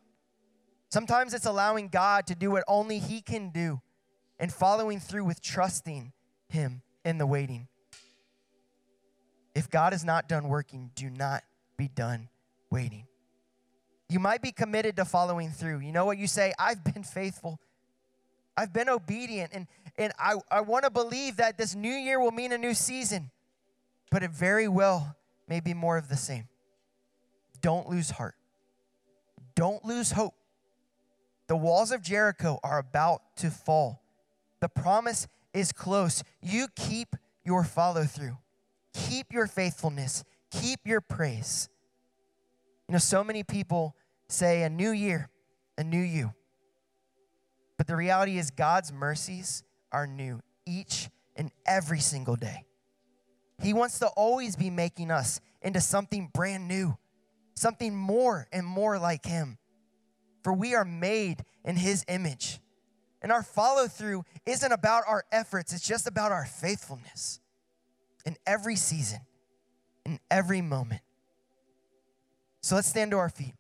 Sometimes it's allowing God to do what only He can do and following through with trusting Him in the waiting. If God is not done working, do not be done waiting. You might be committed to following through. You know what you say? I've been faithful. I've been obedient. And, and I, I want to believe that this new year will mean a new season, but it very well may be more of the same. Don't lose heart. Don't lose hope. The walls of Jericho are about to fall. The promise is close. You keep your follow through, keep your faithfulness, keep your praise. You know, so many people say a new year, a new you. But the reality is, God's mercies are new each and every single day. He wants to always be making us into something brand new, something more and more like Him. For we are made in His image. And our follow through isn't about our efforts, it's just about our faithfulness in every season, in every moment. So let's stand to our feet.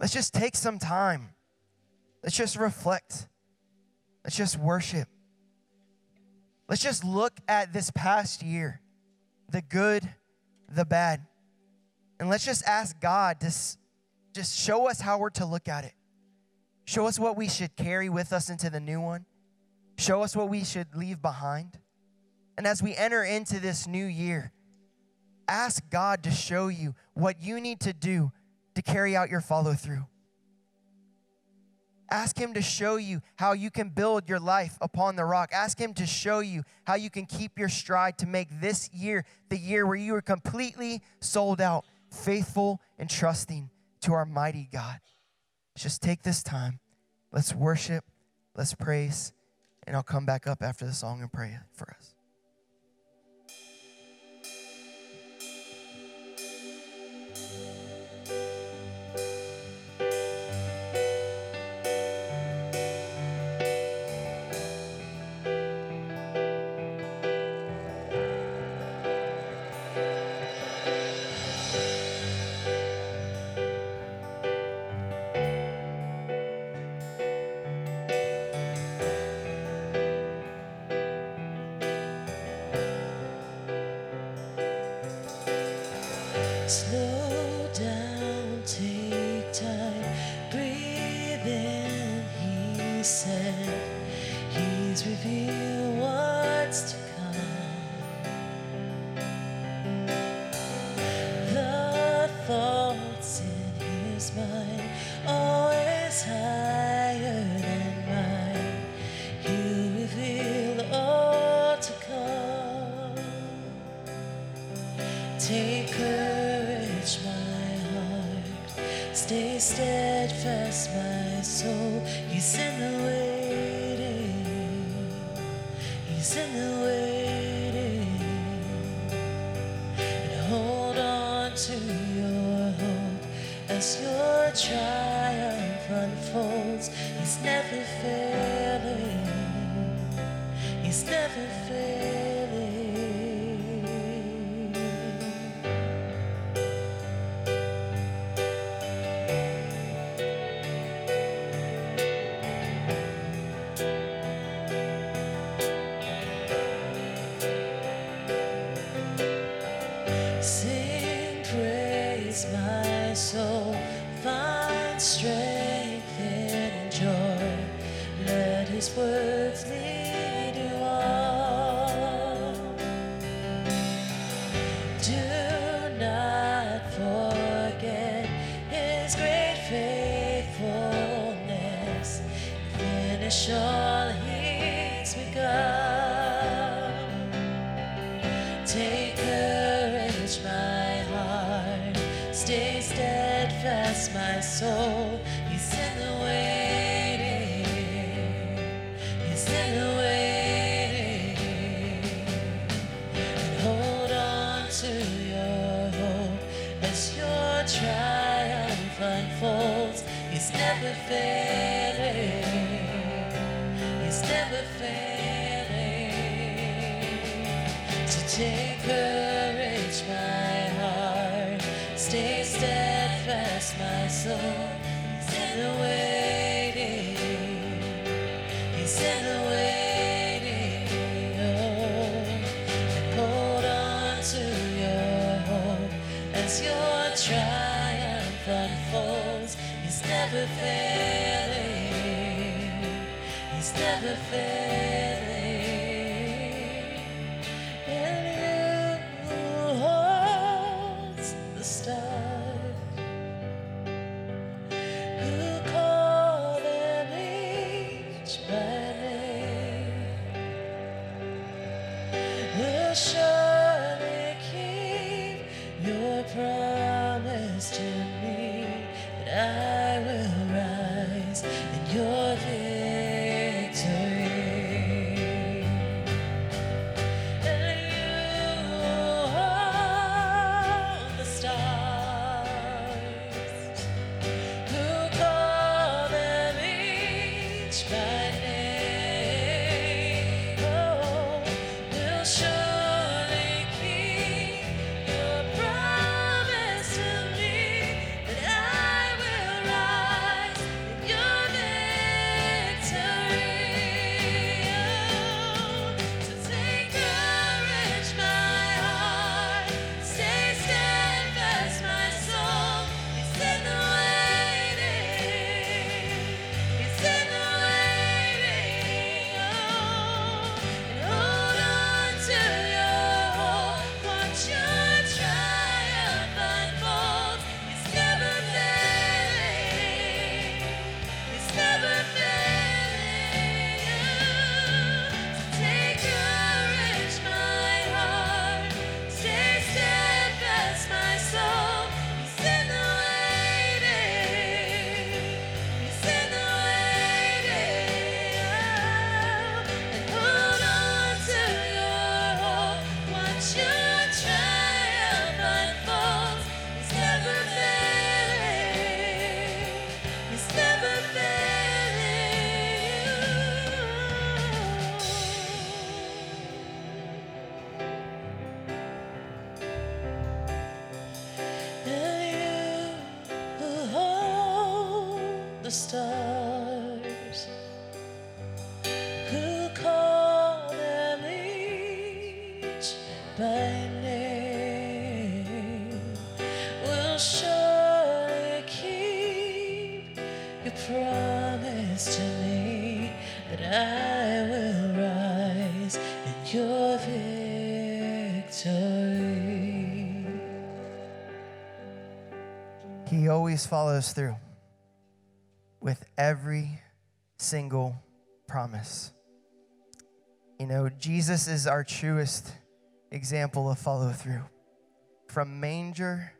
Let's just take some time. Let's just reflect. Let's just worship. Let's just look at this past year the good, the bad. And let's just ask God to just show us how we're to look at it. Show us what we should carry with us into the new one. Show us what we should leave behind. And as we enter into this new year, ask God to show you what you need to do to carry out your follow through. Ask Him to show you how you can build your life upon the rock. Ask Him to show you how you can keep your stride to make this year the year where you are completely sold out, faithful, and trusting to our mighty God. Just take this time. Let's worship, let's praise, and I'll come back up after the song and pray for us. Your your triumph unfolds. He's never failing. He's never failing. So take courage, my heart. Stay steadfast, my soul. Follows through with every single promise. You know, Jesus is our truest example of follow through. From manger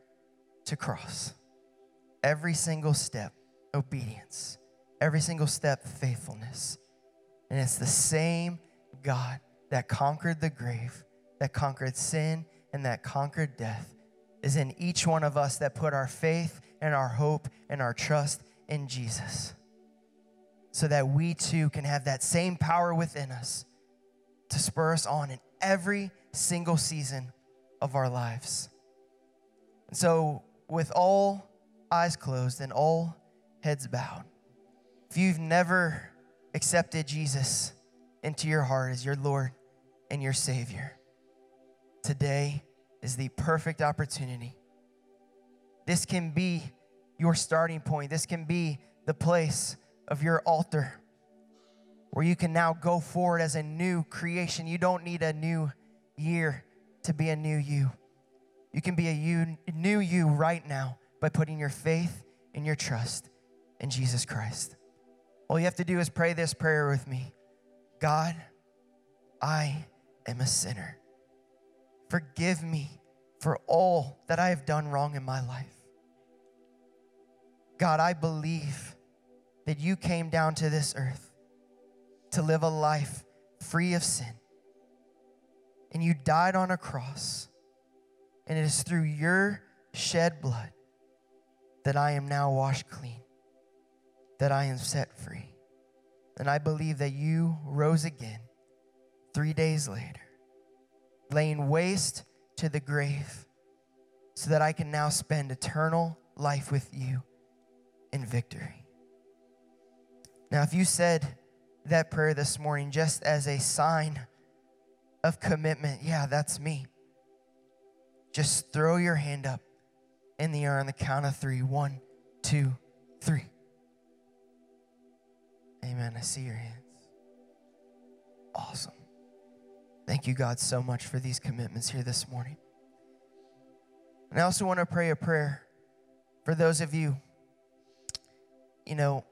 to cross, every single step, obedience, every single step, faithfulness. And it's the same God that conquered the grave, that conquered sin, and that conquered death is in each one of us that put our faith and our hope and our trust in Jesus. So that we too can have that same power within us to spur us on in every single season of our lives. And so, with all eyes closed and all heads bowed, if you've never accepted Jesus into your heart as your Lord and your Savior, today is the perfect opportunity. This can be your starting point. This can be the place of your altar where you can now go forward as a new creation. You don't need a new year to be a new you. You can be a you, new you right now by putting your faith and your trust in Jesus Christ. All you have to do is pray this prayer with me God, I am a sinner. Forgive me for all that I have done wrong in my life. God, I believe that you came down to this earth to live a life free of sin. And you died on a cross. And it is through your shed blood that I am now washed clean, that I am set free. And I believe that you rose again three days later, laying waste to the grave, so that I can now spend eternal life with you in victory. Now, if you said that prayer this morning just as a sign of commitment, yeah, that's me. Just throw your hand up in the air on the count of three. One, two, three. Amen. I see your hands. Awesome. Thank you, God, so much for these commitments here this morning. And I also want to pray a prayer for those of you, you know,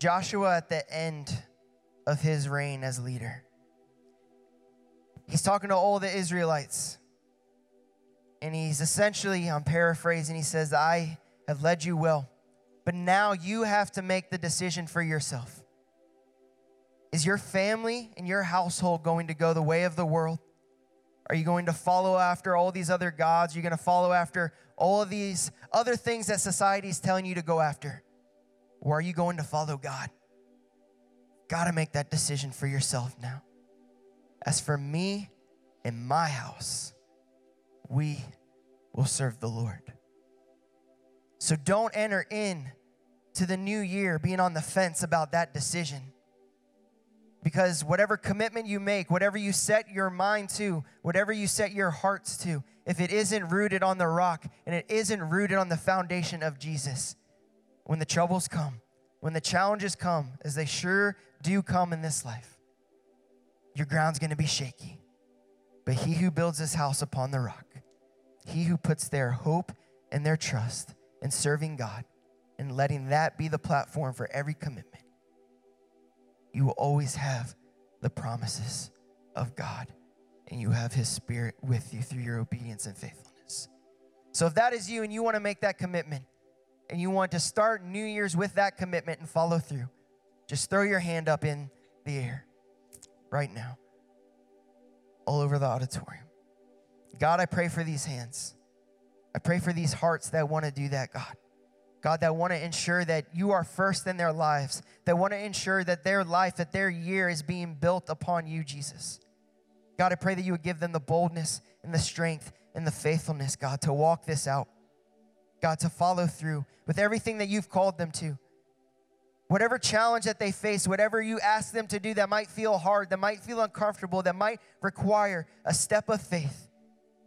Joshua at the end of his reign as leader. He's talking to all the Israelites. And he's essentially, I'm paraphrasing, he says, I have led you well, but now you have to make the decision for yourself. Is your family and your household going to go the way of the world? Are you going to follow after all these other gods? You're you going to follow after all of these other things that society is telling you to go after? Or are you going to follow God? Got to make that decision for yourself now. As for me and my house, we will serve the Lord. So don't enter in to the new year being on the fence about that decision. Because whatever commitment you make, whatever you set your mind to, whatever you set your hearts to, if it isn't rooted on the rock and it isn't rooted on the foundation of Jesus, when the troubles come, when the challenges come, as they sure do come in this life, your ground's gonna be shaky. But he who builds his house upon the rock, he who puts their hope and their trust in serving God and letting that be the platform for every commitment, you will always have the promises of God and you have his spirit with you through your obedience and faithfulness. So if that is you and you want to make that commitment and you want to start New Year's with that commitment and follow through, just throw your hand up in the air right now, all over the auditorium. God, I pray for these hands. I pray for these hearts that want to do that, God. God, that want to ensure that you are first in their lives, that want to ensure that their life, that their year is being built upon you, Jesus. God, I pray that you would give them the boldness and the strength and the faithfulness, God, to walk this out. God, to follow through with everything that you've called them to. Whatever challenge that they face, whatever you ask them to do that might feel hard, that might feel uncomfortable, that might require a step of faith,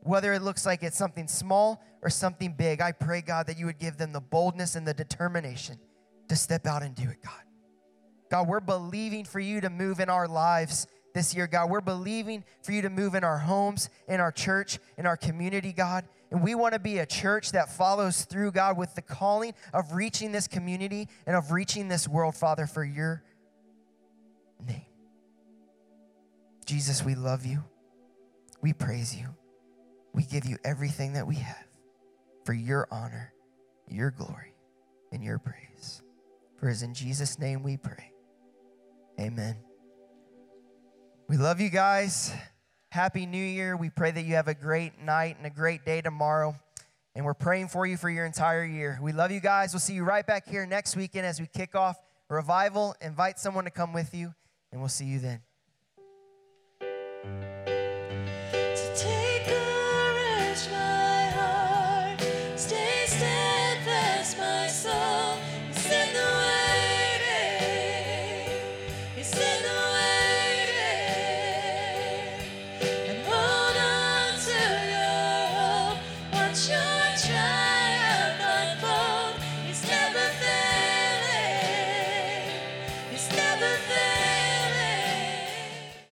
whether it looks like it's something small or something big, I pray, God, that you would give them the boldness and the determination to step out and do it, God. God, we're believing for you to move in our lives this year, God. We're believing for you to move in our homes, in our church, in our community, God. And we want to be a church that follows through, God, with the calling of reaching this community and of reaching this world, Father, for your name. Jesus, we love you. We praise you. We give you everything that we have for your honor, your glory, and your praise. For it's in Jesus' name we pray. Amen. We love you guys. Happy New Year. We pray that you have a great night and a great day tomorrow. And we're praying for you for your entire year. We love you guys. We'll see you right back here next weekend as we kick off revival. Invite someone to come with you, and we'll see you then.